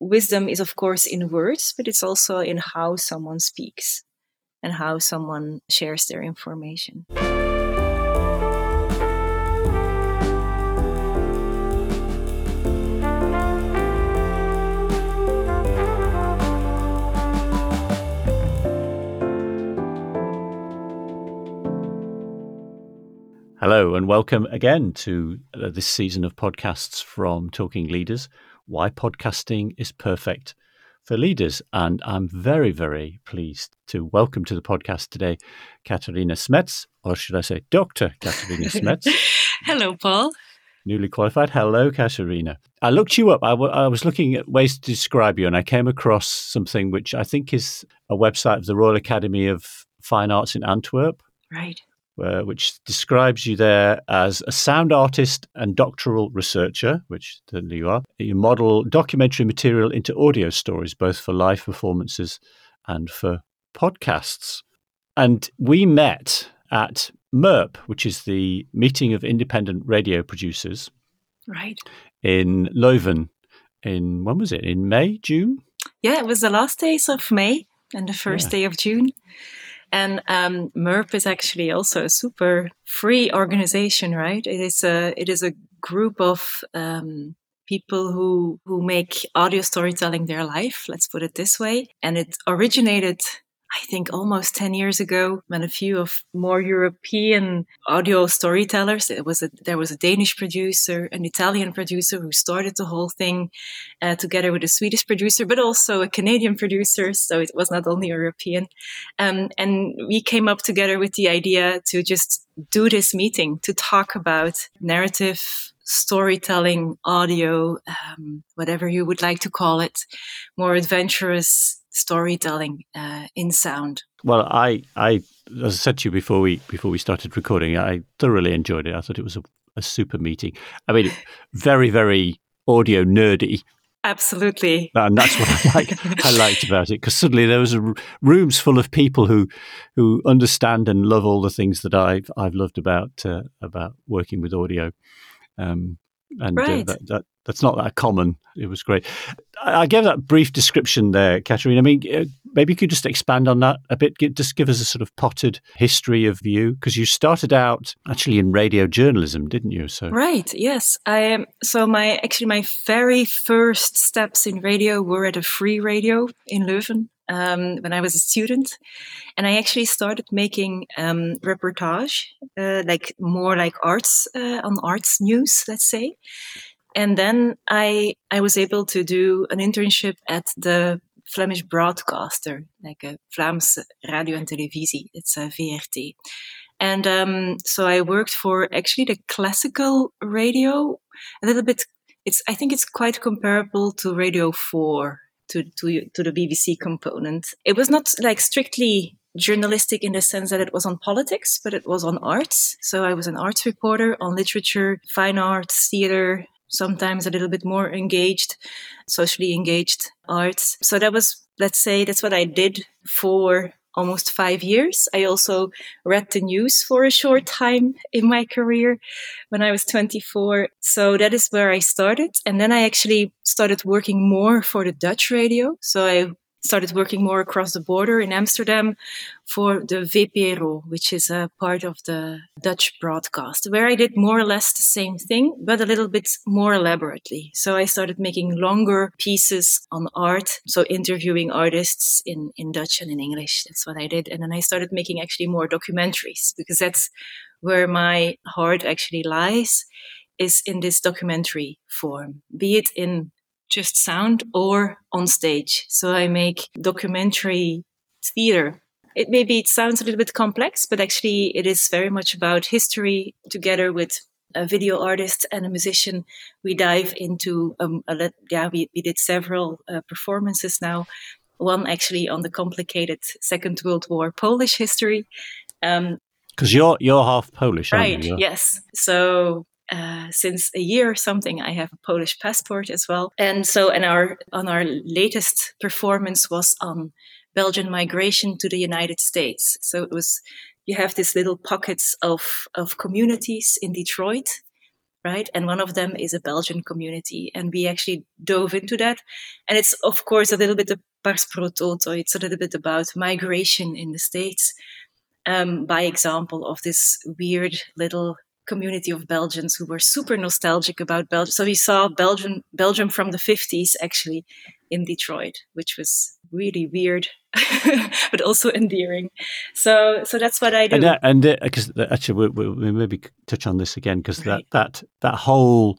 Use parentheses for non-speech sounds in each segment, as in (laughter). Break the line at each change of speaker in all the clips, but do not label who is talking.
wisdom is, of course, in words, but it's also in how someone speaks and how someone shares their information.
Hello, and welcome again to uh, this season of podcasts from Talking Leaders Why Podcasting is Perfect for Leaders. And I'm very, very pleased to welcome to the podcast today Katharina Smets, or should I say Dr. Katharina (laughs) Smets.
Hello, Paul.
Newly qualified. Hello, Katharina. I looked you up. I, w- I was looking at ways to describe you, and I came across something which I think is a website of the Royal Academy of Fine Arts in Antwerp.
Right
uh, which describes you there as a sound artist and doctoral researcher, which you are. You model documentary material into audio stories, both for live performances and for podcasts. And we met at MERP, which is the meeting of independent radio producers.
Right.
In Leuven. In when was it? In May, June?
Yeah, it was the last days of May and the first yeah. day of June. And um, MERP is actually also a super free organization, right? It is a it is a group of um, people who who make audio storytelling their life. Let's put it this way. And it originated I think almost 10 years ago when a few of more European audio storytellers, it was a, there was a Danish producer, an Italian producer who started the whole thing uh, together with a Swedish producer, but also a Canadian producer. So it was not only European. Um, and we came up together with the idea to just do this meeting to talk about narrative storytelling, audio, um, whatever you would like to call it, more adventurous storytelling uh, in sound.
Well, I, I, as I said to you before we before we started recording, I thoroughly enjoyed it. I thought it was a, a super meeting. I mean, (laughs) very, very audio nerdy.
Absolutely,
and that's what I (laughs) like. I liked about it because suddenly there was a, rooms full of people who who understand and love all the things that I've I've loved about uh, about working with audio. Um, and uh, right. uh, that, that, that's not that common. It was great. I, gave that brief description there, Katharina. I mean, uh, maybe you could just expand on that a bit. Just give us a sort of potted history of you, because you started out actually in radio journalism, didn't you?
So right, yes. I um, so my actually my very first steps in radio were at a free radio in Leuven um, when I was a student, and I actually started making um, reportage, uh, like more like arts uh, on arts news, let's say. And then I I was able to do an internship at the Flemish broadcaster, like a Vlaams radio and televisie. It's a VRT. And um, so I worked for actually the classical radio, a little bit. It's I think it's quite comparable to Radio Four to, to, to the BBC component. It was not like strictly journalistic in the sense that it was on politics, but it was on arts. So I was an arts reporter on literature, fine arts, theater, sometimes a little bit more engaged, socially engaged arts. So that was, let's say, that's what I did for almost five years. I also read the news for a short time in my career when I was 24. So that is where I started. And then I actually started working more for the Dutch radio. So I started working more across the border in Amsterdam for the VPRO, which is a part of the Dutch broadcast, where I did more or less the same thing, but a little bit more elaborately. So I started making longer pieces on art, so interviewing artists in, in Dutch and in English. That's what I did. And then I started making actually more documentaries because that's where my heart actually lies is in this documentary form, be it in just sound or on stage. So I make documentary theater. It maybe it sounds a little bit complex, but actually it is very much about history together with a video artist and a musician. We dive into um, a, yeah, we, we did several uh, performances now. One actually on the complicated Second World War Polish history.
Um, because you're you're half Polish,
right?
You?
Yes. So uh, since a year or something. I have a Polish passport as well. And so, and our on our latest performance was on Belgian migration to the United States. So it was you have these little pockets of of communities in Detroit right? And one of them is a Belgian community. And we actually dove into that. And it's, of course, a little bit of pars pro toto. It's a little bit about migration in the States um, by example of this weird little community of Belgians who were super nostalgic about Belgium. So we saw Belgium, Belgium from the 50s actually in Detroit, which was really weird, (laughs) but also endearing. So, so that's what I do.
And because uh, actually, we, we, we, maybe touch on this again because right. that that that whole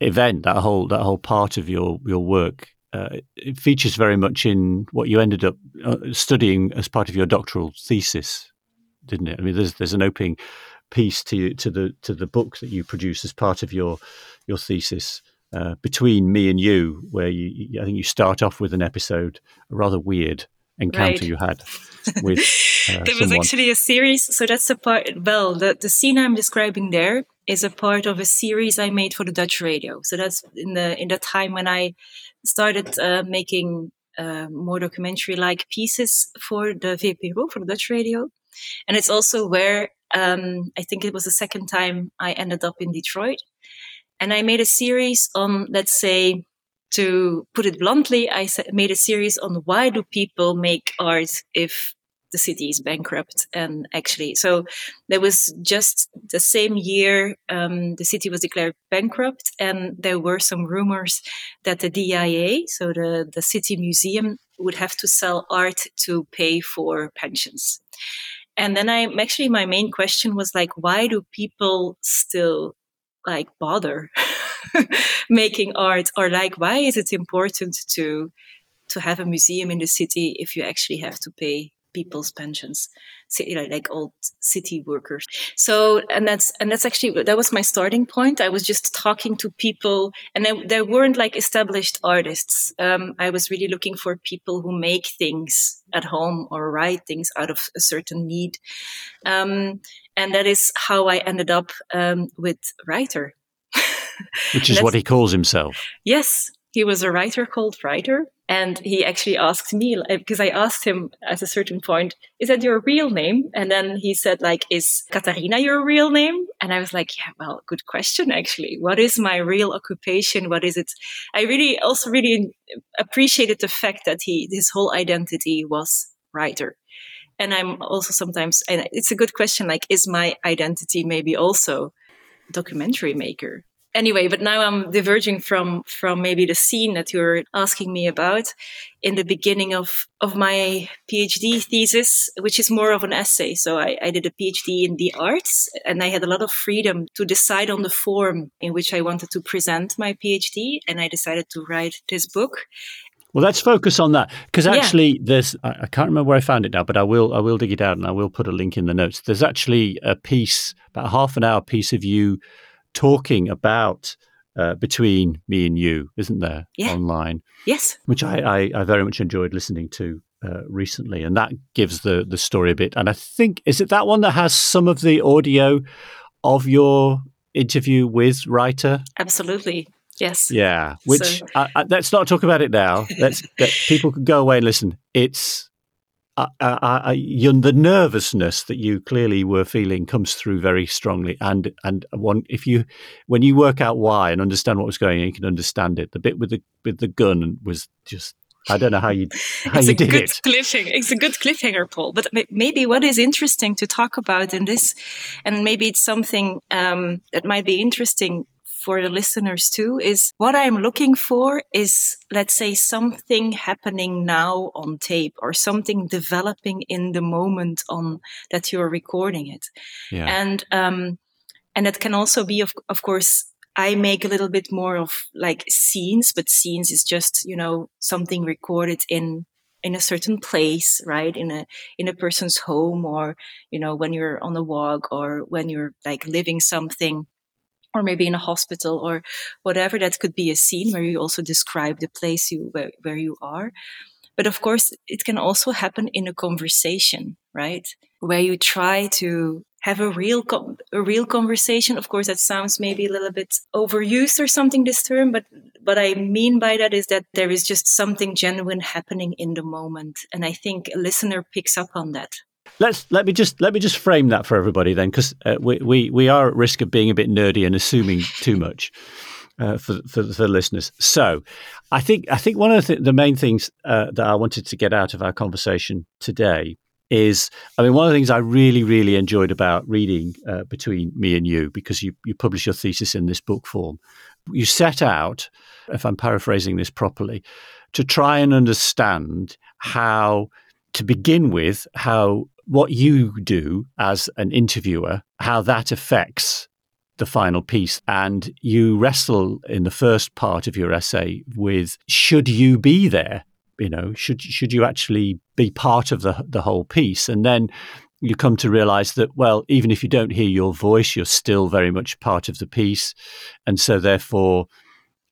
event, that whole that whole part of your your work. Uh, it features very much in what you ended up uh, studying as part of your doctoral thesis, didn't it? I mean, there's there's an opening piece to to the to the book that you produce as part of your your thesis uh, between me and you, where you I think you start off with an episode, a rather weird encounter right. you had (laughs) with. Uh,
there
was
actually a series, so that's a part. Well, the the scene I'm describing there is a part of a series I made for the Dutch radio. So that's in the in the time when I started uh, making uh, more documentary like pieces for the VPRO, for the Dutch radio. And it's also where um, I think it was the second time I ended up in Detroit. And I made a series on, let's say, to put it bluntly, I made a series on why do people make art if the city is bankrupt and actually so there was just the same year um, the city was declared bankrupt and there were some rumors that the DIA so the, the city museum would have to sell art to pay for pensions and then I actually my main question was like, why do people still like bother (laughs) making art, or like why is it important to to have a museum in the city if you actually have to pay people's pensions, like old city workers. So, and that's and that's actually that was my starting point. I was just talking to people, and they, there weren't like established artists. Um, I was really looking for people who make things at home or write things out of a certain need, um, and that is how I ended up um, with Writer. (laughs)
Which is what he calls himself.
Yes, he was a writer called Writer. And he actually asked me, because I asked him at a certain point, is that your real name? And then he said, like, is Katharina your real name? And I was like, yeah, well, good question, actually. What is my real occupation? What is it? I really also really appreciated the fact that he, his whole identity was writer. And I'm also sometimes, and it's a good question, like, is my identity maybe also documentary maker? Anyway, but now I'm diverging from from maybe the scene that you're asking me about in the beginning of of my PhD thesis, which is more of an essay. So I, I did a PhD in the arts, and I had a lot of freedom to decide on the form in which I wanted to present my PhD, and I decided to write this book.
Well, let's focus on that because actually, yeah. there's I can't remember where I found it now, but I will I will dig it out and I will put a link in the notes. There's actually a piece, about half an hour piece of you talking about uh, between me and you, isn't there,
yeah.
online?
Yes.
Which I, I, I, very much enjoyed listening to uh, recently, and that gives the the story a bit. And I think is it that one that has some of the audio of your interview with writer?
Absolutely. Yes.
Yeah. Which so. I, I, let's not talk about it now. Let's let people can go away and listen. It's I, I, the nervousness that you clearly were feeling comes through very strongly, and and one if you when you work out why and understand what was going on, you can understand it. The bit with the with the gun was just I don't know how you (laughs) how
it's
you
a
did
good
it.
Cliffhanger. It's a good cliffhanger, Paul. But maybe what is interesting to talk about in this, and maybe it's something um, that might be interesting for the listeners too is what I'm looking for is, let's say, something happening now on tape or something developing in the moment on that you're recording it.
Yeah.
And, um, and it can also be, of, of course, I make a little bit more of like scenes, but scenes is just, you know, something recorded in in a certain place right in a in a person's home or you know when you're on a walk or when you're like living something or maybe in a hospital or whatever. That could be a scene where you also describe the place you where, where you are. But of course, it can also happen in a conversation, right? Where you try to have a real a real conversation. Of course, that sounds maybe a little bit overused or something this term, but what I mean by that is that there is just something genuine happening in the moment, and I think a listener picks up on that.
Let's let me just let me just frame that for everybody then, because uh, we, we we are at risk of being a bit nerdy and assuming too much. Uh, for, for, for the listeners, so I think I think one of the, th- the main things uh, that I wanted to get out of our conversation today is I mean one of the things I really really enjoyed about reading uh, between me and you because you you publish your thesis in this book form. You set out, if I'm paraphrasing this properly, to try and understand how to begin with how what you do as an interviewer, how that affects the final piece. And you wrestle in the first part of your essay with should you be there? You know, should should you actually be part of the the whole piece? And then you come to realize that well, even if you don't hear your voice, you're still very much part of the piece, and so therefore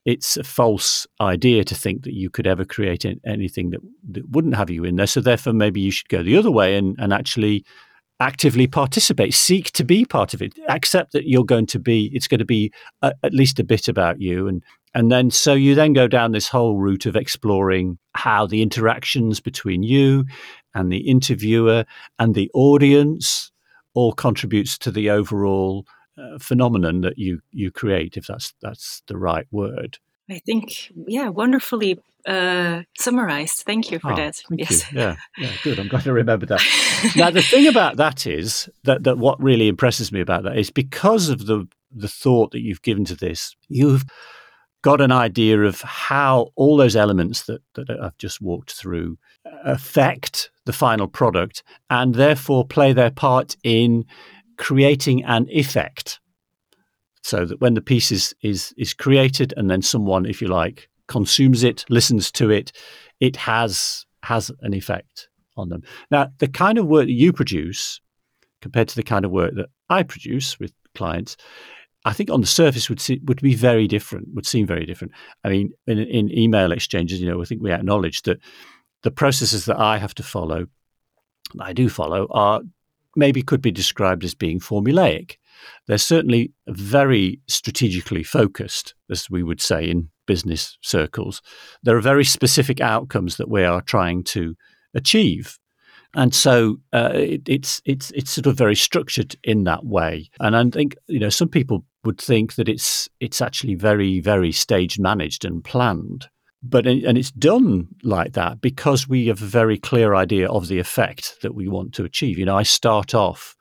it's a false idea to think that you could ever create anything that, that wouldn't have you in there. So therefore, maybe you should go the other way and, and actually actively participate, seek to be part of it, accept that you're going to be, it's going to be a, at least a bit about you. And, and then, so you then go down this whole route of exploring how the interactions between you and the interviewer and the audience all contributes to the overall uh, phenomenon that you you create, if that's that's the right word.
I think, yeah, wonderfully uh, summarized. Thank you for oh, that.
yes. Yeah, yeah, good. I'm glad to remember that. (laughs) now, the thing about that is that, that what really impresses me about that is because of the the thought that you've given to this, you've got an idea of how all those elements that, that I've just walked through affect the final product and therefore play their part in creating an effect so that when the piece is, is, is created and then someone, if you like, consumes it, listens to it, it has has an effect on them. Now, the kind of work that you produce compared to the kind of work that I produce with clients, I think on the surface would see, would be very different. Would seem very different. I mean, in, in email exchanges, you know, I think we acknowledge that the processes that I have to follow, I do follow, are maybe could be described as being formulaic. They're certainly very strategically focused, as we would say in business circles. There are very specific outcomes that we are trying to achieve. And so uh, it, it's it's it's sort of very structured in that way. And I think you know some people would think that it's it's actually very very stage managed and planned but and it's done like that because we have a very clear idea of the effect that we want to achieve. You know i start off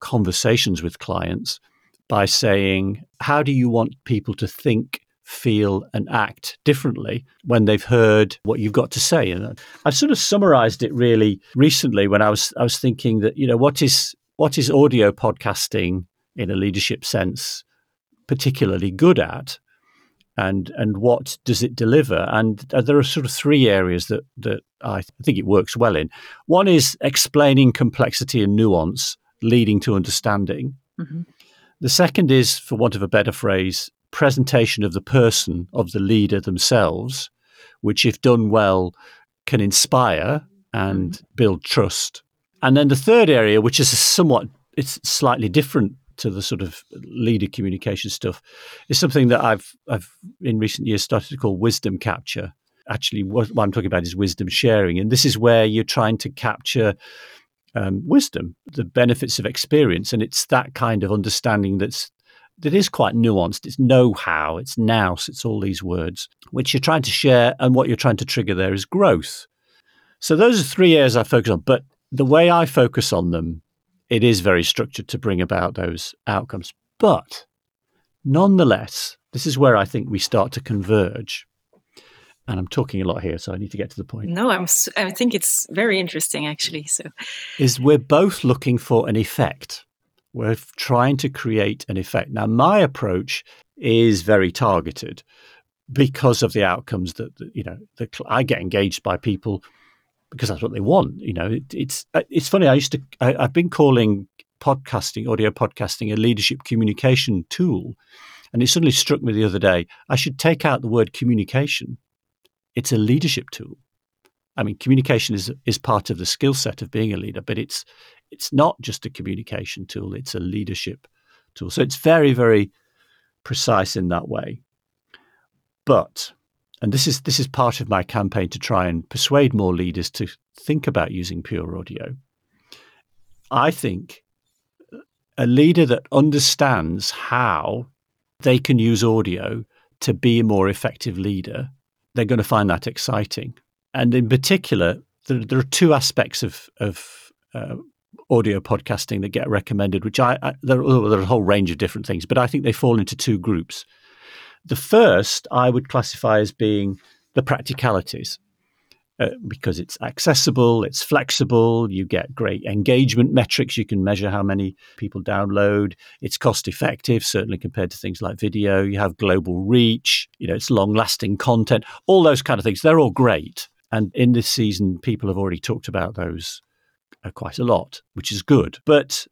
conversations with clients by saying how do you want people to think feel and act differently when they've heard what you've got to say? And i've sort of summarized it really recently when i was i was thinking that you know what is what is audio podcasting in a leadership sense particularly good at and and what does it deliver? And uh, there are sort of three areas that that I think it works well in. One is explaining complexity and nuance, leading to understanding. Mm-hmm. The second is, for want of a better phrase, presentation of the person of the leader themselves, which, if done well, can inspire and mm-hmm. build trust. And then the third area, which is somewhat it's slightly different to the sort of leader communication stuff is something that I've I've in recent years started to call wisdom capture. Actually, what, what I'm talking about is wisdom sharing, and this is where you're trying to capture um, wisdom, the benefits of experience, and it's that kind of understanding that's that is quite nuanced. It's know-how, it's nous, it's all these words which you're trying to share, and what you're trying to trigger there is growth. So those are three areas I focus on, but the way I focus on them it is very structured to bring about those outcomes. But nonetheless, this is where I think we start to converge. And I'm talking a lot here, so I need to get to the point.
No, I'm. I think it's very interesting, actually. So,
is we're both looking for an effect. We're trying to create an effect. Now, my approach is very targeted because of the outcomes that, you know. The, I get engaged by people because that's what they want. You know, it, it's uh, it's funny. I used to I, I've been calling podcasting, audio podcasting, a leadership communication tool, and it suddenly struck me the other day. I should take out the word communication. It's a leadership tool. I mean, communication is is part of the skill set of being a leader, but it's it's not just a communication tool. It's a leadership tool. So it's very very precise in that way. But and this is this is part of my campaign to try and persuade more leaders to think about using pure audio I think a leader that understands how they can use audio to be a more effective leader, they're going to find that exciting. And in particular, there, there are two aspects of, of uh, audio podcasting that get recommended, which I, I there, there are a whole range of different things, but I think they fall into two groups. The first I would classify as being the practicalities. Uh, because it's accessible, it's flexible, you get great engagement metrics. You can measure how many people download. It's cost effective, certainly compared to things like video. You have global reach, you know, it's long lasting content, all those kind of things. They're all great. And in this season, people have already talked about those uh, quite a lot, which is good. But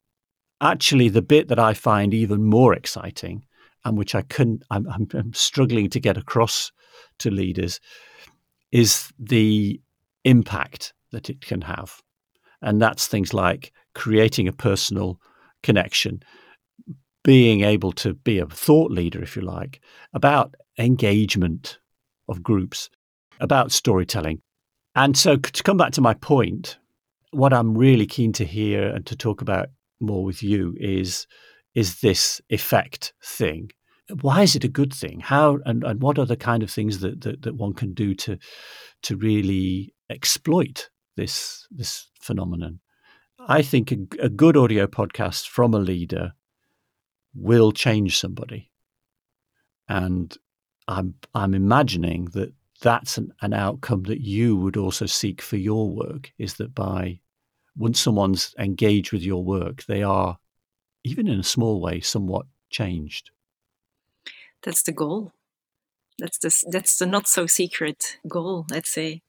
actually, the bit that I find even more exciting and which I couldn't, I'm, I'm, I'm struggling to get across to leaders is the impact that it can have. And that's things like creating a personal connection, being able to be a thought leader, if you like, about engagement of groups, about storytelling. And so, to come back to my point, what I'm really keen to hear and to talk about more with you is is this effect thing why is it a good thing? How and, and what are the kind of things that, that, that one can do to to really exploit this this phenomenon? I think a, a good audio podcast from a leader will change somebody, and I'm I'm imagining that that's an, an outcome that you would also seek for your work. Is that by once someone's engaged with your work, they are even in a small way somewhat changed.
That's the goal. That's the that's the not so secret goal let's say.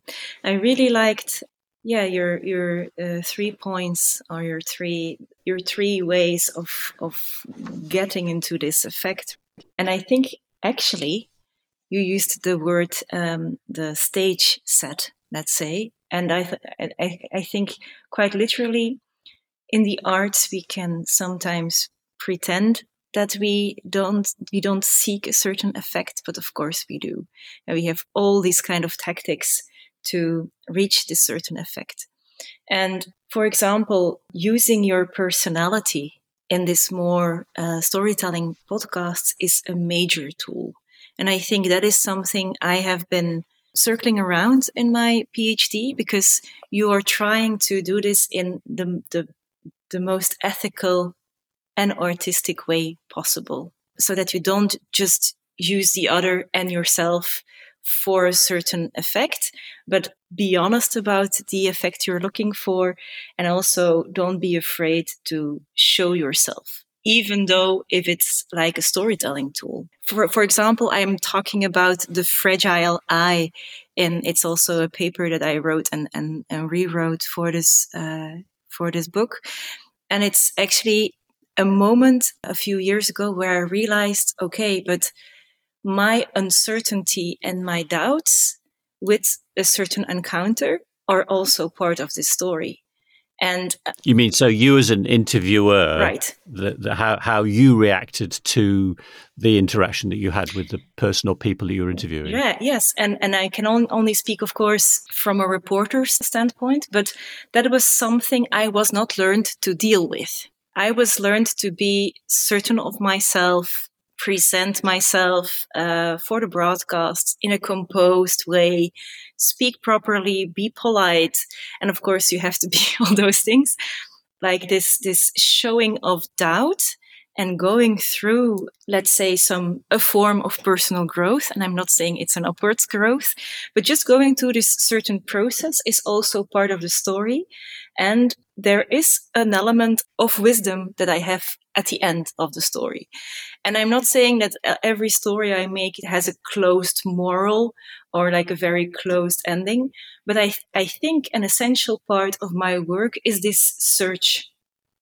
I really liked yeah your your uh, three points or your three your three ways of of getting into this effect. And i think actually you used the word um, the stage set let's say. And I, th- I i think quite literally in the arts we can sometimes pretend that we don't we don't seek a certain effect but of course we do. And we have all these kind of tactics to reach this certain effect. And for example using your personality in this more uh, storytelling podcasts is a major tool. And i think that is something i have been circling around in my phd because you are trying to do this in the the, the most ethical and artistic way possible so that you don't just use the other and yourself for a certain effect, but be honest about the effect you're looking for. And also don't be afraid to show yourself, even though if it's like a storytelling tool. For, for example, I'm talking about the fragile eye. And it's also a paper that I wrote and, and, and rewrote for this, uh, for this book. And it's actually a moment a few years ago where I realized, okay, but my uncertainty and my doubts with a certain encounter are also part of this story. And
uh, you mean so you as an interviewer,
right?
The, the, how how you reacted to the interaction that you had with the person or people that you were interviewing?
Yeah, yes, and and I can on, only speak, of course, from a reporter's standpoint, but that was something I was not learned to deal with. I was learned to be certain of myself, present myself uh, for the broadcast in a composed way, speak properly, be polite, and of course you have to be (laughs) all those things. Like this, this showing of doubt and going through, let's say, some a form of personal growth. And I'm not saying it's an upwards growth, but just going through this certain process is also part of the story. And there is an element of wisdom that I have at the end of the story. And I'm not saying that uh, every story I make has a closed moral or like a very closed ending, but I, I think an essential part of my work is this search,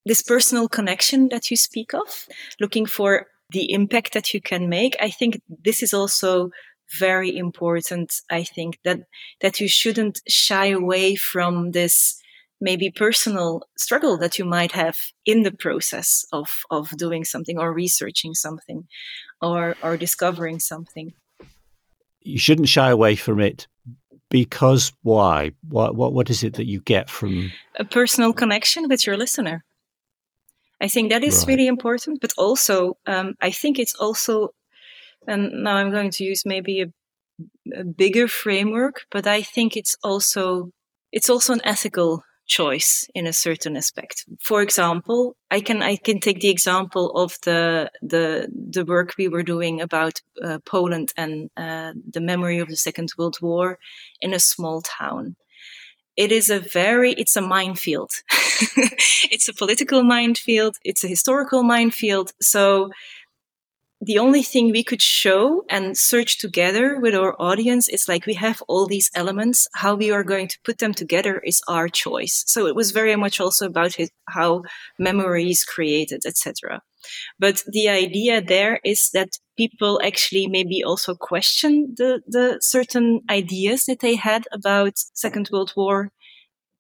this personal connection that you speak of, looking for the impact that you can make. I think this is also very important. I think that, that you shouldn't shy away from this maybe personal struggle that you might have in the process of, of doing something or researching something or, or discovering something.
You shouldn't shy away from it because why? What, what, what is it that you get from
a personal connection with your listener? I think that is right. really important, but also um, I think it's also, and now I'm going to use maybe a, a bigger framework, but I think it's also it's also an ethical choice in a certain aspect. For example, I can I can take the example of the the the work we were doing about uh, Poland and uh, the memory of the Second World War in a small town. It is a very it's a minefield. (laughs) it's a political minefield. It's a historical minefield. So the only thing we could show and search together with our audience is like we have all these elements. How we are going to put them together is our choice. So it was very much also about his, how memory is created etc but the idea there is that people actually maybe also question the, the certain ideas that they had about second world war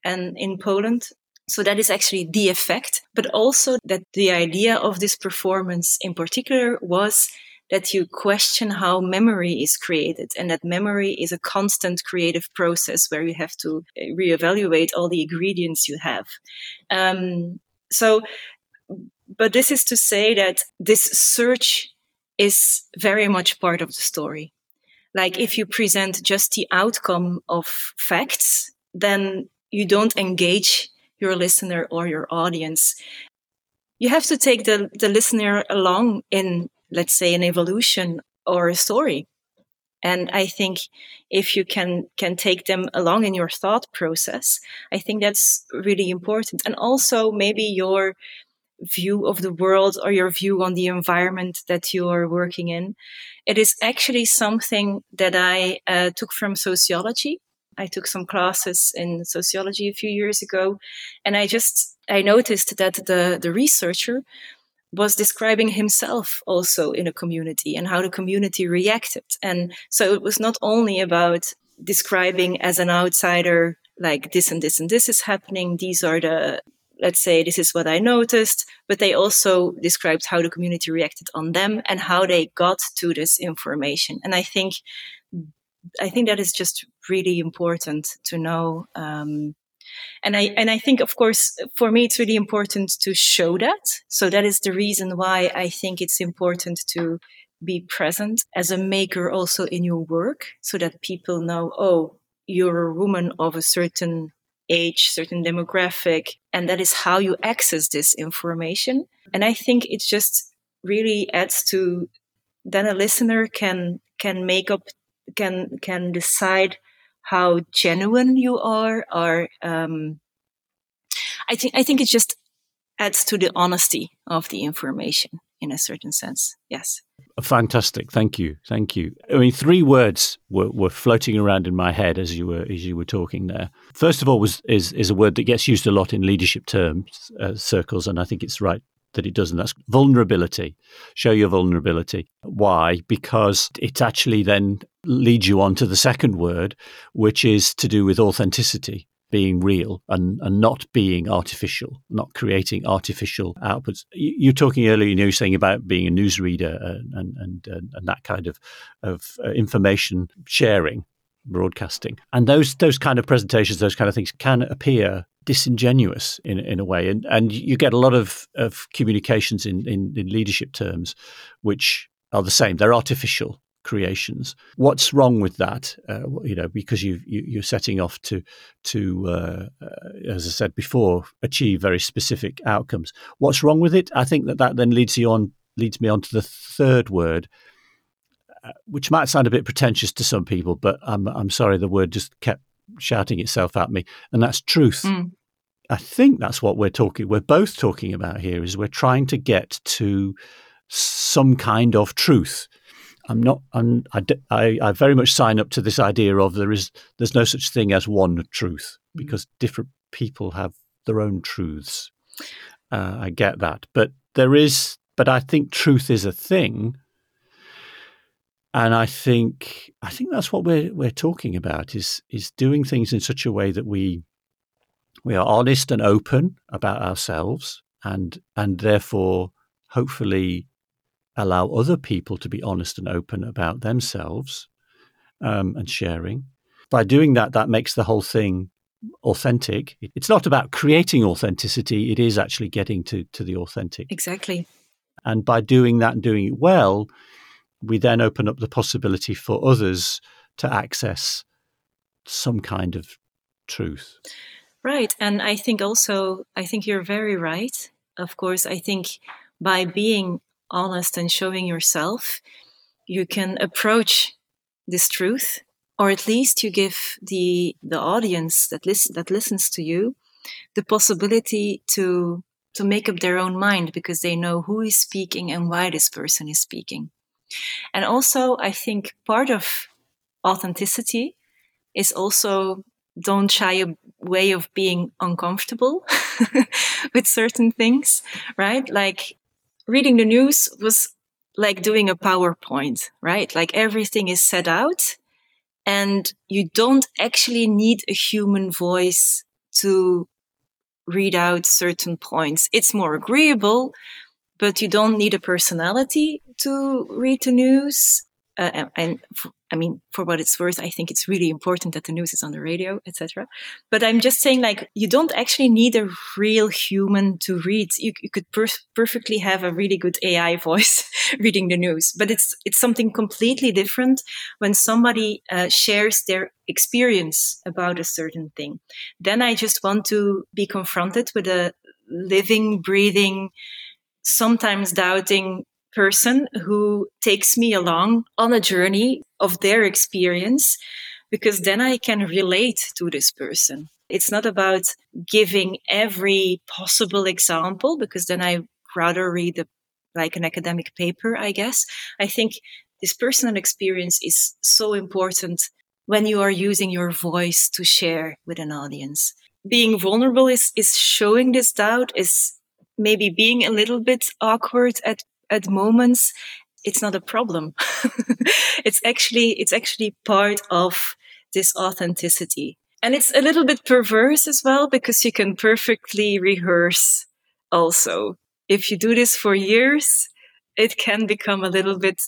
and in poland so that is actually the effect, but also that the idea of this performance in particular was that you question how memory is created and that memory is a constant creative process where you have to uh, reevaluate all the ingredients you have. Um, so, but this is to say that this search is very much part of the story. Like if you present just the outcome of facts, then you don't engage your listener or your audience. You have to take the, the listener along in, let's say, an evolution or a story. And I think if you can, can take them along in your thought process, I think that's really important. And also maybe your view of the world or your view on the environment that you are working in. It is actually something that I uh, took from sociology. I took some classes in sociology a few years ago, and I just I noticed that the the researcher was describing himself also in a community and how the community reacted. And so it was not only about describing as an outsider like this and this and this is happening. These are the let's say this is what I noticed, but they also described how the community reacted on them and how they got to this information. And I think I think that is just really important to know. Um, and I and I think, of course, for me, it's really important to show that. So that is the reason why I think it's important to be present as a maker also in your work, so that people know, oh, you're a woman of a certain age, certain demographic, and that is how you access this information. And I think it just really adds to then a listener can can make up can can decide how genuine you are or um, I think I think it just adds to the honesty of the information in a certain sense. Yes.
Fantastic. Thank you. Thank you. I mean, three words were, were floating around in my head as you were as you were talking there. First of all, was is is a word that gets used a lot in leadership terms uh, circles, and I think it's right that it does, and that's vulnerability. Show your vulnerability. Why? Because it actually then leads you on to the second word, which is to do with authenticity, being real and, and not being artificial, not creating artificial outputs. You're talking earlier, you know, saying about being a newsreader and, and, and, and that kind of, of uh, information sharing broadcasting. And those those kind of presentations, those kind of things can appear disingenuous in in a way, and and you get a lot of of communications in in, in leadership terms, which are the same. They're artificial creations. What's wrong with that? Uh, you know, because you, you are setting off to to uh, uh, as I said before, achieve very specific outcomes. What's wrong with it? I think that that then leads you on leads me on to the third word, uh, which might sound a bit pretentious to some people, but I'm I'm sorry, the word just kept shouting itself at me, and that's truth. Mm. I think that's what we're talking. We're both talking about here. Is we're trying to get to some kind of truth. I'm not. I'm, I, I, I very much sign up to this idea of there is there's no such thing as one truth hmm. because different people have their own truths. Uh, I get that, but there is. But I think truth is a thing and I think I think that's what we're we're talking about is is doing things in such a way that we we are honest and open about ourselves and and therefore hopefully allow other people to be honest and open about themselves um, and sharing. By doing that, that makes the whole thing authentic. It's not about creating authenticity, it is actually getting to, to the authentic.
Exactly.
And by doing that and doing it well, we then open up the possibility for others to access some kind of truth.
Right. And I think also, I think you're very right. Of course, I think by being honest and showing yourself, you can approach this truth, or at least you give the the audience that listen that listens to you the possibility to to make up their own mind because they know who is speaking and why this person is speaking. And also, I think part of authenticity is also don't shy away of being uncomfortable (laughs) with certain things, right? Like reading the news was like doing a PowerPoint, right? Like everything is set out and you don't actually need a human voice to read out certain points. It's more agreeable, but you don't need a personality to read the news. Uh, and I mean, for what it's worth, I think it's really important that the news is on the radio, etc. But I'm just saying, like, you don't actually need a real human to read. You, you could per- perfectly have a really good AI (laughs) voice reading the news, but it's it's something completely different when somebody uh, shares their experience about a certain thing. Then I just want to be confronted with a living, breathing, sometimes doubting person who takes me along on a journey of their experience because then I can relate to this person. It's not about giving every possible example because then I rather read a, like an academic paper, I guess. I think this personal experience is so important when you are using your voice to share with an audience. Being vulnerable is, is showing this doubt, is maybe being a little bit awkward at at moments it's not a problem. (laughs) It's actually it's actually part of this authenticity. And it's a little bit perverse as well because you can perfectly rehearse also. If you do this for years it can become a little bit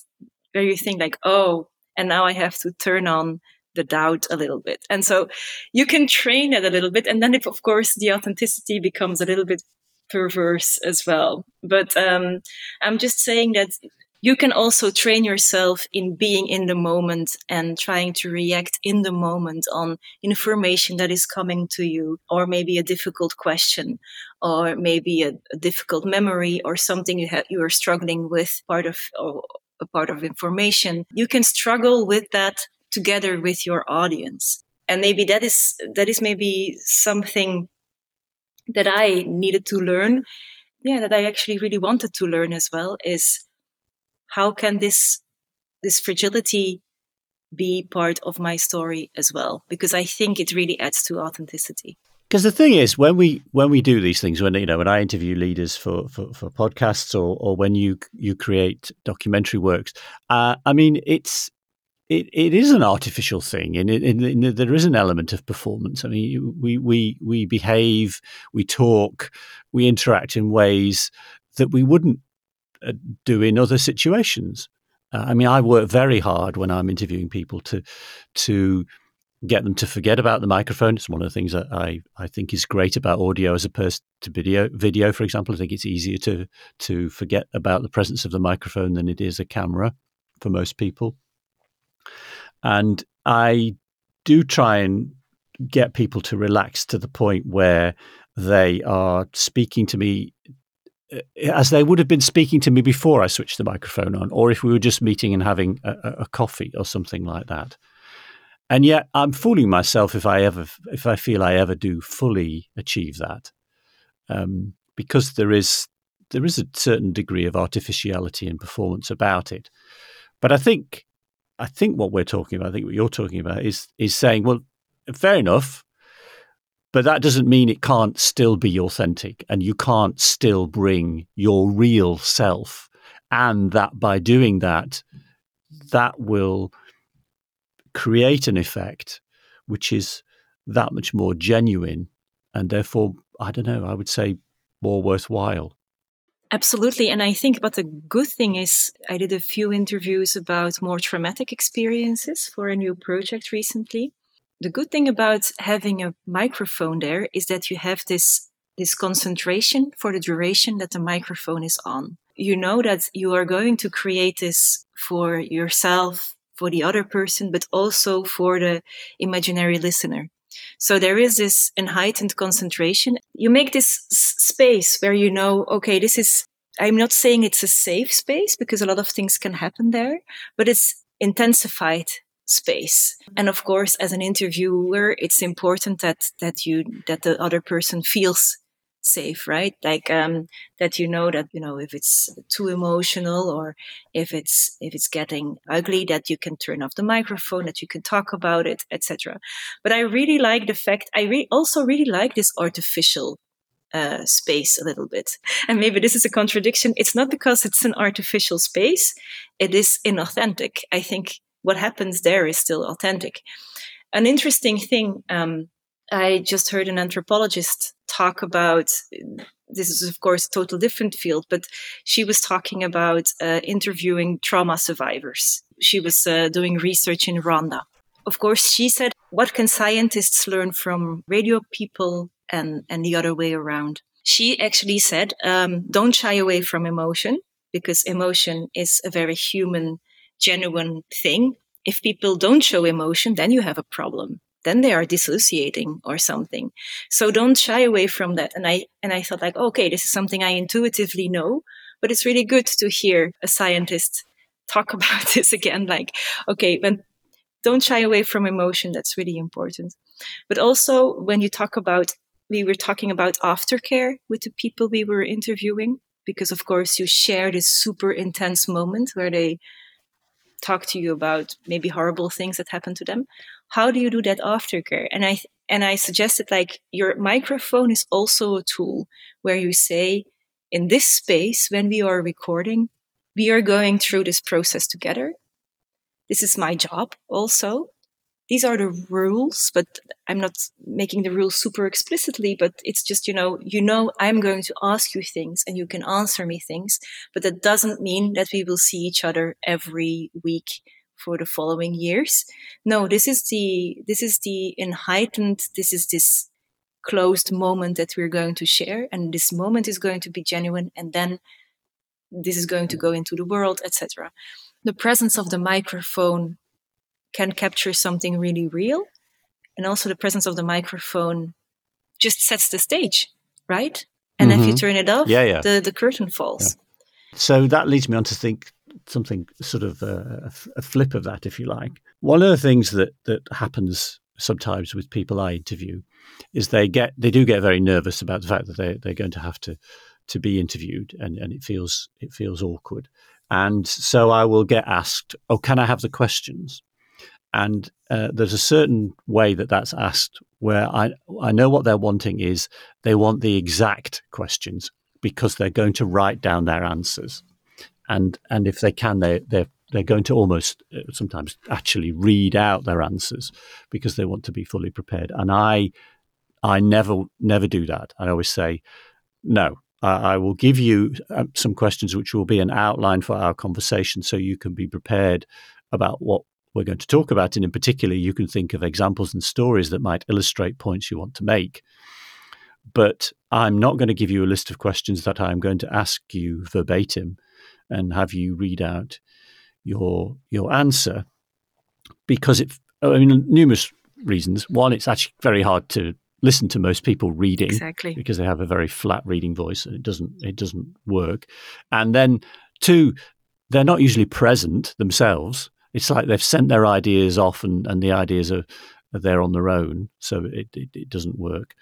where you think like oh and now i have to turn on the doubt a little bit. And so you can train it a little bit and then if of course the authenticity becomes a little bit perverse as well. But um, I'm just saying that you can also train yourself in being in the moment and trying to react in the moment on information that is coming to you, or maybe a difficult question, or maybe a, a difficult memory, or something you you are struggling with part of or a part of information. You can struggle with that together with your audience, and maybe that is that is maybe something that I needed to learn, yeah, that I actually really wanted to learn as well is how can this this fragility be part of my story as well? Because I think it really adds to authenticity.
Because the thing is, when we when we do these things, when you know, when I interview leaders for for, for podcasts, or or when you you create documentary works, uh, I mean, it's it, it is an artificial thing, and, there is an element of performance. I mean, we we we behave, we talk, we interact in ways that we wouldn't uh, do in other situations. Uh, I mean, I work very hard when I'm interviewing people to to get them to forget about the microphone. It's one of the things that I, I think is great about audio as opposed to video. Video, for example, I think it's easier to to forget about the presence of the microphone than it is a camera for most people. And I do try and get people to relax to the point where they are speaking to me uh, as they would have been speaking to me before I switched the microphone on, or if we were just meeting and having a, a coffee or something like that. And yet, I'm fooling myself if I ever, if I feel I ever do fully achieve that, um, because there is there is a certain degree of artificiality and performance about it. But I think I think what we're talking about, I think what you're talking about is is saying, well, fair enough, but that doesn't mean it can't still be authentic and you can't still bring your real self. And that by doing that, that will create an effect which is that much more genuine and therefore, I don't know, I would say more worthwhile.
Absolutely. And I think, but the good thing is, I did a few interviews about more traumatic experiences for a new project recently. the good thing about having a microphone there is that you have this this concentration for the duration that the microphone is on. You know that you are going to create this for yourself, for the other person, but also for the imaginary listener. So there is this heightened concentration. You make this space where you know, okay, this is, I'm not saying it's a safe space because a lot of things can happen there, but it's intensified space. And of course, as an interviewer, it's important that, that you, that the other person feels safe, right? Like, um, that you know that, you know, if it's too emotional or if it's, if it's getting ugly, that you can turn off the microphone, that you can talk about it, etc. But I really like the fact, I re- also really like this artificial uh, space a little bit. (laughs) And maybe this is a contradiction. It's not because it's an artificial space. It is inauthentic. I think what happens there is still authentic. An interesting thing, um, I just heard an anthropologist talk about this is of course a total different field but she was talking about uh, interviewing trauma survivors. She was uh, doing research in rwanda. Of course she said what can scientists learn from radio people and and the other way around? She actually said um, don't shy away from emotion because emotion is a very human genuine thing. If people don't show emotion then you have a problem then they are dissociating or something. So don't shy away from that. And I, and I thought like, okay, this is something I intuitively know, but it's really good to hear a scientist talk (laughs) about this again. Like, okay, when don't shy away from emotion. That's really important. But also when you talk about, we were talking about aftercare with the people we were interviewing, because of course you share this super intense moment where they talk to you about maybe horrible things that happened to them how do you do that aftercare and i and i suggested like your microphone is also a tool where you say in this space when we are recording we are going through this process together. This is my job also. These are the rules, but I'm not making the rules super explicitly, but it's just, you know, you know, I'm going to ask you things and you can answer me things, but that doesn't mean that we will see each other every week for the following years. No, this is the, this is the heightened, this is this closed moment that we're going to share. And this moment is going to be genuine. And then this is going to go into the world, etc. The presence of the microphone can capture something really real. And also the presence of the microphone just sets the stage, right? And mm-hmm. if you mm-hmm. turn it off, yeah, yeah. The, the curtain falls.
Yeah. So that leads me on to think something sort of a, a, flip of that, if you like. One of the things that, that happens sometimes with people I interview is they get they do get very nervous about the fact that they they're going to have to to be interviewed and, and it feels it feels awkward. And so I will get asked, "Oh, can I have the questions?" and uh, there's a certain way that that's asked where I I know what they're wanting is they want the exact questions because they're going to write down their answers, and and if they can they they're they're going to almost uh, sometimes actually read out their answers because they want to be fully prepared. And I I never never do that. I always say no. I, will give you uh, some questions which will be an outline for our conversation, so you can be prepared about what we're going to talk about. And in particular, you can think of examples and stories that might illustrate points you want to make. But I'm not going to give you a list of questions that I'm going to ask you verbatim and have you read out your your answer because it I mean numerous reasons. One, it's actually very hard to listen to most people reading
exactly
because they have a very flat reading voice and it doesn't it doesn't work. And then two, they're not usually present themselves it's like they've sent their ideas off and, and the ideas are, are there on their own. So it, it, it doesn't work.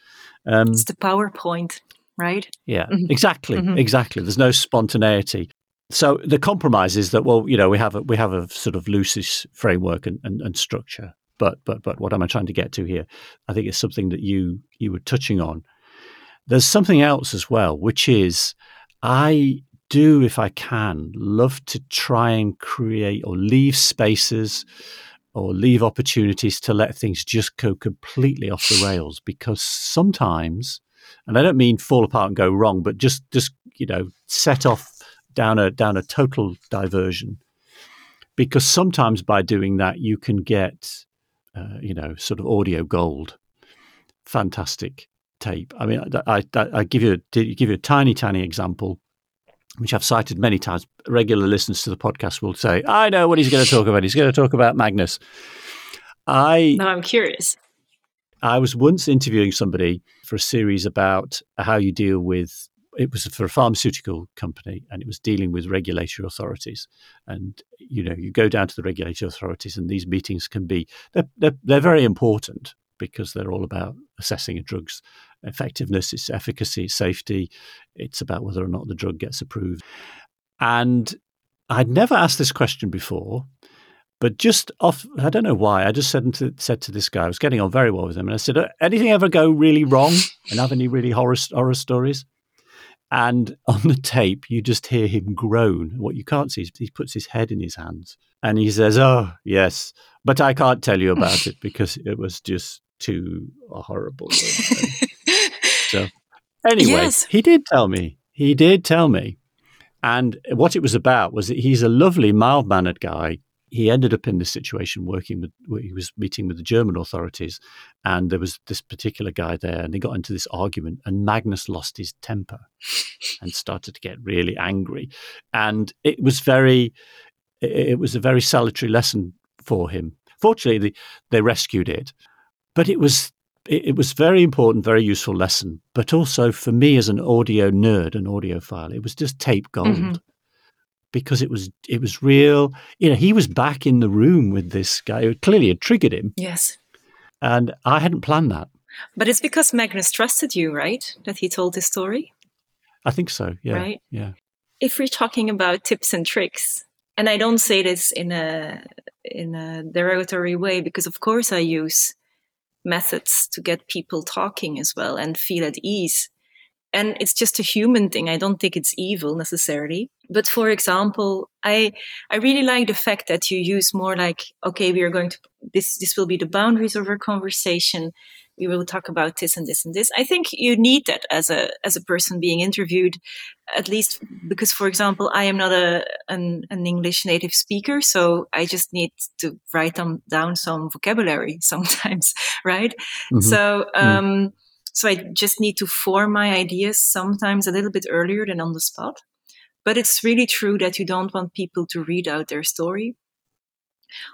Um, it's the PowerPoint, right?
Yeah, mm-hmm. exactly. Mm-hmm. Exactly. There's no spontaneity. So the compromise is that, well, you know, we have a, we have a sort of looseish framework and, and, and structure. But, but, but what am I trying to get to here? I think it's something that you, you were touching on. There's something else as well, which is I do, if I can, love to try and create or leave spaces or leave opportunities to let things just go completely off the rails because sometimes, and I don't mean fall apart and go wrong, but just just you know set off down a down a total diversion. Because sometimes by doing that, you can get uh, you know, sort of audio gold. Fantastic tape. I mean, I, I, I give you a, give you a tiny, tiny example, which I've cited many times. Regular listeners to the podcast will say, "I know what he's going to talk about. He's going to talk about Magnus." I
now I'm curious.
I was once interviewing somebody for a series about how you deal with it was for a pharmaceutical company and it was dealing with regulatory authorities and you know you go down to the regulatory authorities and these meetings can be they're, they're, they're very important because they're all about assessing a drug's effectiveness its efficacy safety it's about whether or not the drug gets approved and i'd never asked this question before but just off, I don't know why. I just said to, said to this guy, I was getting on very well with him, and I said, uh, "Anything ever go really wrong? And have any really horror horror stories?" And on the tape, you just hear him groan. What you can't see is he puts his head in his hands and he says, Oh, yes, but I can't tell you about (laughs) it because it was just too horrible. (laughs) so, anyway, yes. he did tell me. He did tell me. And what it was about was that he's a lovely, mild mannered guy he ended up in this situation working with he was meeting with the German authorities, and there was this particular guy there, and they got into this argument, and Magnus lost his temper and started to get really angry, and it was very, it was a very salutary lesson for him. Fortunately, they, they rescued it, but it was it, was very important, very useful lesson. But also for me as an audio nerd, an audiophile, it was just tape gold. Mm-hmm because it was it was real. You know, he was back in the room with this guy who clearly had triggered him.
Yes.
And I hadn't planned that.
But it's because Magnus trusted you, right? That he told this story?
I think so, yeah.
Right?
Yeah.
If we're talking about tips and tricks, and I don't say this in a in a derogatory way because of course I use methods to get people talking as well and feel at ease and it's just a human thing. I don't think it's evil necessarily. But for example i i really like the fact that you use more like okay we are going to this this will be the boundaries of our conversation. We will talk about this and this and this. I think you need that as a as a person being interviewed at least because for example i am not a an, an english native speaker so i just need to write them down some vocabulary (laughs) sometimes right? Mm-hmm. so mm. um mm so I just need to form my ideas sometimes a little bit earlier than on the spot. But it's really true that you don't want people to read out their story.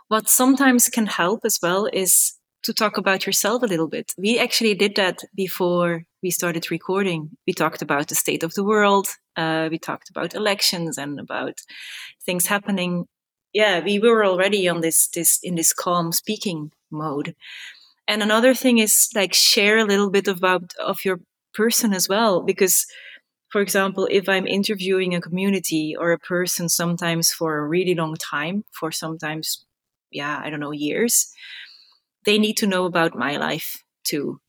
What sometimes can help as well is to talk about yourself a little bit. We actually did that before we started recording. We talked about the state of the world. Uh, we talked about elections and about things happening. Yeah, we were already on this this in this calm speaking mode. And another thing is like share a little bit about of your person as well, because for example, if I'm interviewing a community or a person sometimes for a really long time, for sometimes, yeah, I don't know, years, they need to know about my life too.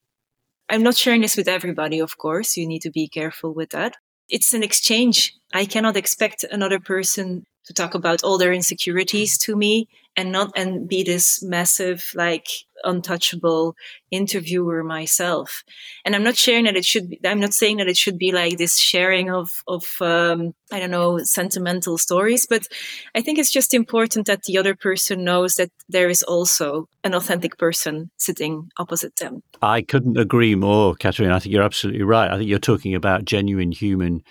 I'm not sharing this with everybody, of course. You need to be careful with that. It's an exchange. I cannot expect another person to talk about all their insecurities to me and not and be this massive like untouchable interviewer myself. And i'm not sharing that it should be i'm not saying that it should be like this sharing of of um, i don't know sentimental stories but i think it's just important that the other person knows that there is also an authentic person sitting opposite them.
I couldn't agree more catherine. I think you're absolutely right. I think you're talking about genuine human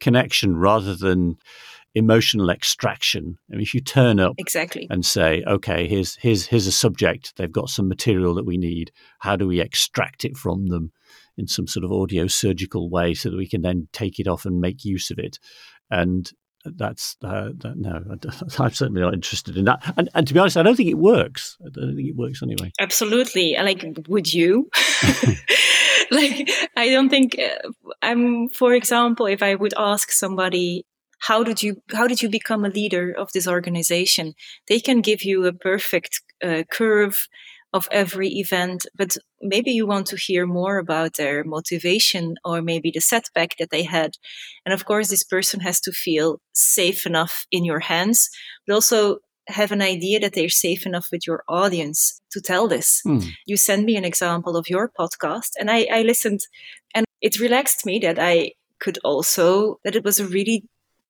connection rather than emotional extraction. I mean, if you turn up
exactly
and say, "Okay, here's here's here's a subject. They've got some material that we need. How do we extract it from them in some sort of audio surgical way so that we can then take it off and make use of it?" And that's uh, that, no, (laughs) I'm certainly not interested in that. And, and, to be honest, I don't think it works. I don't think it works anyway.
Absolutely. Like, would you? (laughs) (laughs) like, I don't think uh, I'm. For example, if I would ask somebody how did you how did you become a leader of this organization they can give you a perfect uh, curve of every event but maybe you want to hear more about their motivation or maybe the setback that they had and of course this person has to feel safe enough in your hands but also have an idea that they're safe enough with your audience to tell this. Mm. You send me an example of your podcast, and I, I listened, and it relaxed me that I could also, that it was a really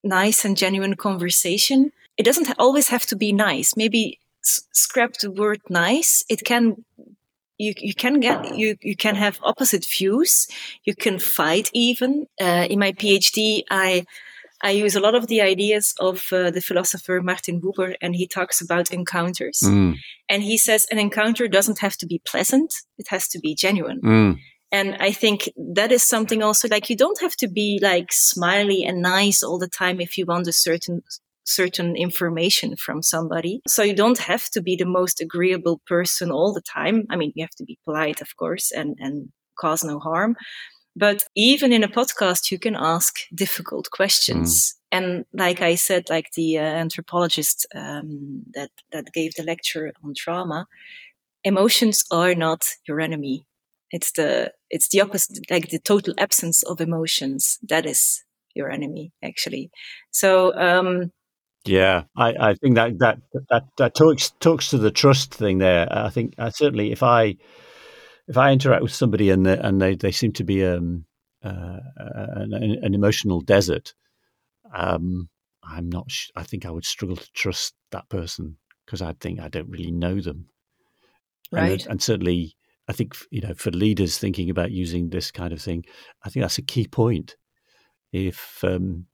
nice and genuine conversation. It doesn't always have to be nice. Maybe s- scrap the word nice. It can you you can get you you can have opposite views. You can fight even. Uh, in my PhD, I I use a lot of the ideas of uh, the philosopher Martin Buber, and he talks about encounters.
Mm.
And he says an encounter doesn't have to be pleasant; it has to be genuine.
Mm.
And I think that is something also like you don't have to be like smiley and nice all the time if you want a certain certain information from somebody. So you don't have to be the most agreeable person all the time. I mean, you have to be polite, of course, and, and cause no harm. But even in a podcast, you can ask difficult questions. Mm. And like I said, like the uh, anthropologist um, that, that gave the lecture on trauma, emotions are not your enemy. It's the, it's the opposite, like the total absence of emotions. That is your enemy, actually. So, um,
yeah, I, I think that, that that that talks talks to the trust thing there. I think uh, certainly if I if I interact with somebody and they, and they, they seem to be um, uh, an, an, emotional desert, um, I'm not. Sh- I think I would struggle to trust that person because I think I don't really know them.
Right.
And, and certainly, I think you know for leaders thinking about using this kind of thing, I think that's a key point. If um,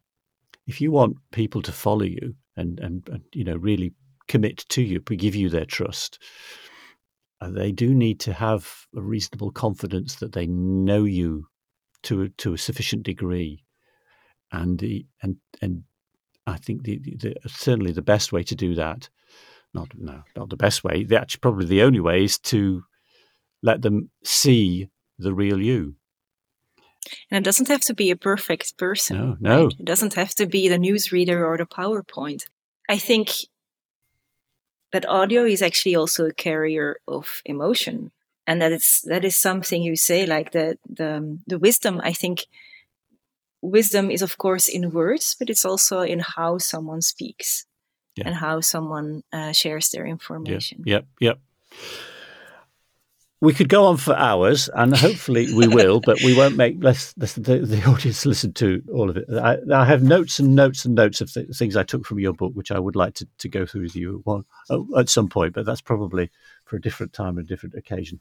if you want people to follow you, and, and, and you know really commit to you, give you their trust, uh, they do need to have a reasonable confidence that they know you to a, to a sufficient degree, and the and and I think the, the, certainly the best way to do that, not no not the best way, the, actually probably the only way is to let them see the real you.
And it doesn't have to be a perfect person.
No, no. Right?
It doesn't have to be the newsreader or the PowerPoint. I think that audio is actually also a carrier of emotion. And that is that is something you say, like the the the wisdom, I think wisdom is of course in words, but it's also in how someone speaks yeah. and how someone uh, shares their information.
Yep, yep, yep. We could go on for hours, and hopefully we will, but we won't make less, less the, the, audience (laughs) listen to all of it. I, I, have notes and notes and notes of th- things I took from your book, which I would like to, to go through with you one, at some point, but that's probably for a different time and a different occasion.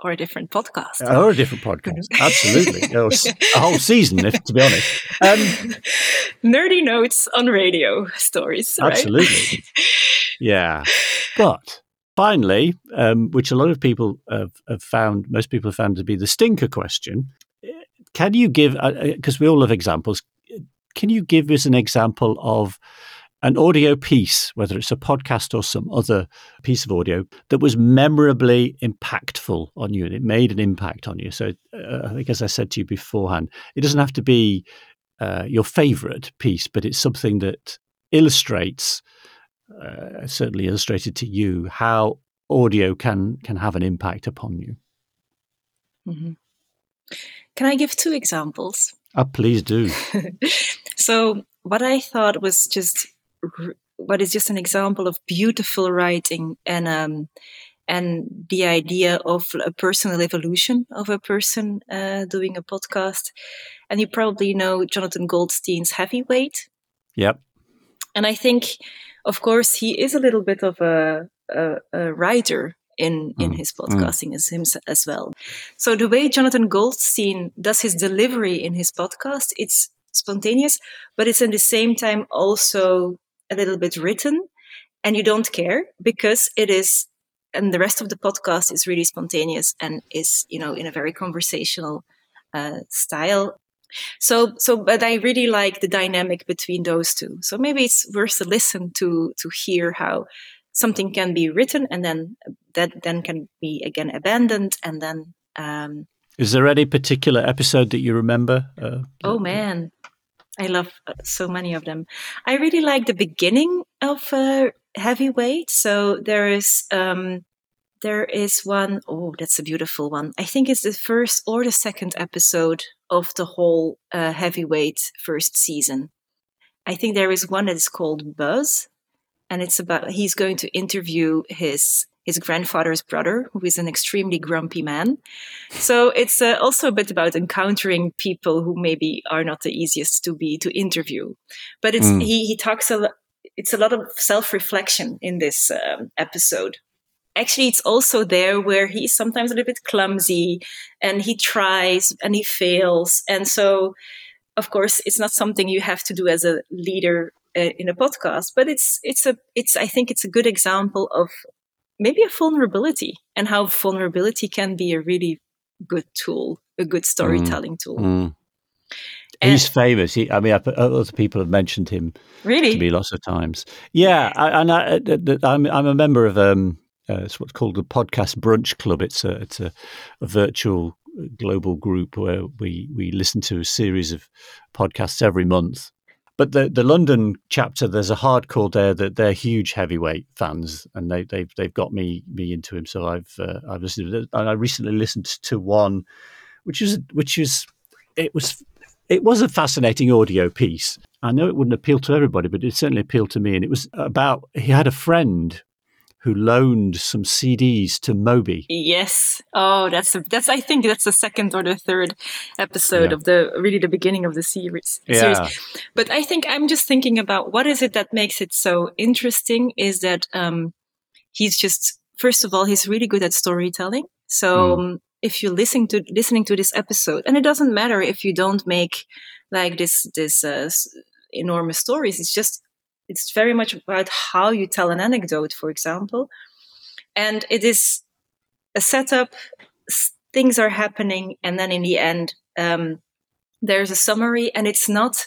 Or a different podcast.
Or a different podcast. (laughs) Absolutely. or a whole season, if, to be honest. Um, (laughs)
Nerdy notes on radio stories.
Absolutely.
Right?
yeah. But finally, um, which a lot of people have, have, found, most people have found to be the stinker question. Can you give, because uh, uh we all love examples, can you give us an example of an audio piece, whether it's a podcast or some other piece of audio, that was memorably impactful on you and it made an impact on you? So uh, I think, as I said to you beforehand, it doesn't have to be uh, your favorite piece, but it's something that illustrates uh, certainly illustrated to you how audio can can have an impact upon you.
Mm-hmm. Can I give two examples?
Oh, please do. (laughs)
so, what I thought was just what is just an example of beautiful writing and um, and the idea of a personal evolution of a person uh, doing a podcast. And you probably know Jonathan Goldstein's Heavyweight.
Yep.
And I think of course, he is a little bit of a, a, a writer in in mm. his mm. podcasting mm. as him as well. So the way Jonathan Goldstein does his delivery in his podcast, it's spontaneous, but it's at the same time also a little bit written, and you don't care because it is. And the rest of the podcast is really spontaneous and is, you know, in a very conversational uh, style. So, so, but I really like the dynamic between those two. So maybe it's worth a listen to to hear how something can be written and then that then can be again abandoned and then. Um,
Is there any particular episode that you remember? Uh,
oh man, I love uh, so many of them. I really like the beginning of uh, Heavyweight. So there is um, there is one, oh, that's a beautiful one. I think it's the first or the second episode of the whole uh, heavyweight first season. I think there is one that is called Buzz, and it's about he's going to interview his his grandfather's brother, who is an extremely grumpy man. So it's uh, also a bit about encountering people who maybe are not the easiest to be to interview. But it's mm. he he talks a lot it's a lot of self reflection in this um, episode. Actually, it's also there where he's sometimes a little bit clumsy and he tries and he fails. And so, of course, it's not something you have to do as a leader uh, in a podcast, but it's, it's a, it's, I think it's a good example of maybe a vulnerability and how vulnerability can be a really good tool, a good storytelling mm. tool. Mm.
He's famous. He, I mean, other people have mentioned him
really
to me lots of times. Yeah, I, and I, am I'm a member of um, uh, it's what's called the Podcast Brunch Club. It's a it's a, a, virtual global group where we we listen to a series of podcasts every month. But the the London chapter, there's a hardcore there that they're huge heavyweight fans, and they they've they've got me me into him. So I've uh, I've listened. To, and I recently listened to one, which is which is it was it was a fascinating audio piece. I know it wouldn't appeal to everybody, but it certainly appealed to me. And it was about he had a friend who loaned some CDs to Moby.
Yes. Oh, that's a, that's I think that's the second or the third episode yeah. of the really the beginning of the series.
Yeah.
Series. But I think I'm just thinking about what is it that makes it so interesting is that um, he's just first of all he's really good at storytelling. So mm. um, if you're listening to listening to this episode, and it doesn't matter if you don't make like this this uh, enormous stories. It's just it's very much about how you tell an anecdote, for example, and it is a setup. Things are happening, and then in the end, um, there's a summary, and it's not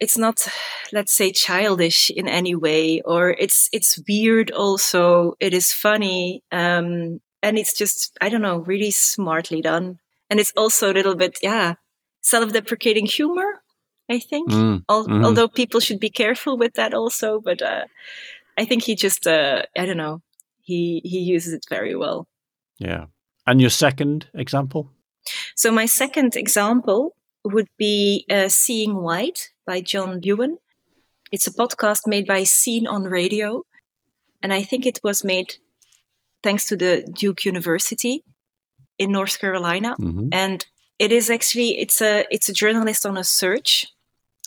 it's not let's say childish in any way or it's it's weird also it is funny um and it's just i don't know really smartly done and it's also a little bit yeah self-deprecating humor i think mm, Al- mm-hmm. although people should be careful with that also but uh, i think he just uh, i don't know he he uses it very well
yeah and your second example
so my second example would be uh, seeing white by john Biewen it's a podcast made by scene on radio and i think it was made thanks to the Duke University in North Carolina. Mm-hmm. And it is actually it's a it's a journalist on a search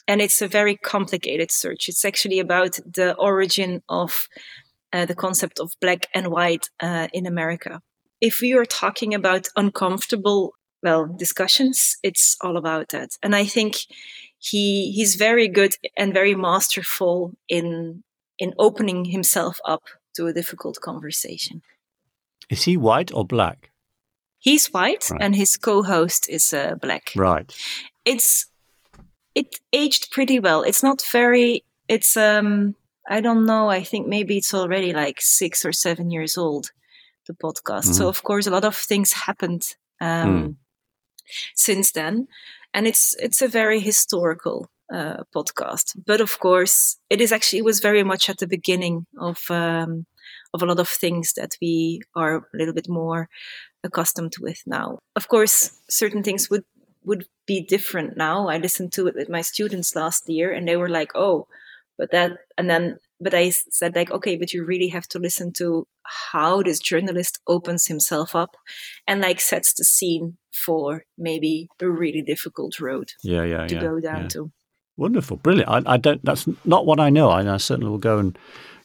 and it's a very complicated search. It's actually about the origin of uh, the concept of black and white uh, in America. If we are talking about uncomfortable, well, discussions, it's all about that. And I think he he's very good and very masterful in in opening himself up to a difficult conversation.
Is he white or black?
He's white, right. and his co-host is uh, black.
Right.
It's it aged pretty well. It's not very. It's um. I don't know. I think maybe it's already like six or seven years old. The podcast. Mm-hmm. So of course, a lot of things happened um, mm. since then, and it's it's a very historical uh, podcast. But of course, it is actually it was very much at the beginning of um, of a lot of things that we are a little bit more accustomed with now. Of course, certain things would would be different now. I listened to it with my students last year, and they were like, "Oh, but that," and then but I said like, "Okay, but you really have to listen to how this journalist opens himself up and like sets the scene for maybe a really difficult road
yeah, yeah,
to
yeah,
go down
yeah.
to."
Wonderful, brilliant. I, I, don't. That's not what I know. I, I certainly will go and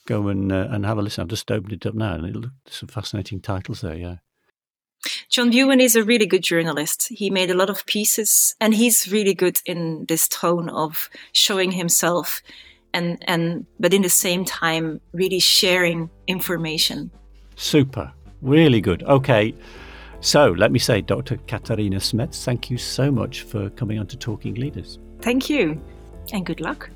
go and uh, and have a listen. I've just opened it up now, and it some fascinating titles there. Yeah.
John Biewen is a really good journalist. He made a lot of pieces, and he's really good in this tone of showing himself, and and but in the same time, really sharing information.
Super, really good. Okay. So let me say, Dr. Katharina Smets, thank you so much for coming on to Talking Leaders.
Thank you, and good luck.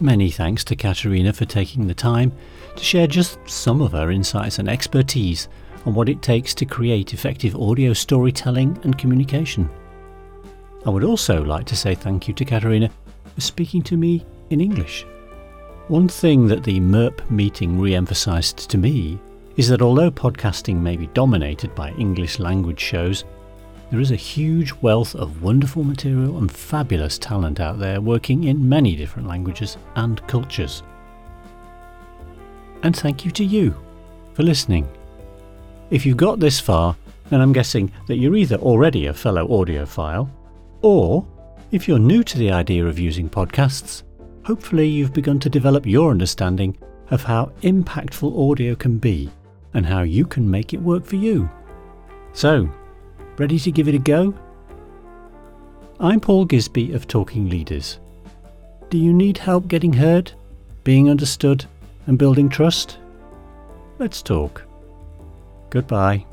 Many thanks to Katharina for taking the time to share just some of her insights and expertise on what it takes to create effective audio storytelling and communication. I would also like to say thank you to Katharina for speaking to me in English. One thing that the MERP meeting re emphasised to me is that although podcasting may be dominated by English language shows, there is a huge wealth of wonderful material and fabulous talent out there working in many different languages and cultures. And thank you to you for listening. If you've got this far, then I'm guessing that you're either already a fellow audiophile, or if you're new to the idea of using podcasts, hopefully you've begun to develop your understanding of how impactful audio can be and how you can make it work for you. So, ready to give it a go? I'm Paul Gisby of Talking Leaders. Do you need help getting heard, being understood, and building trust? Let's talk. Goodbye.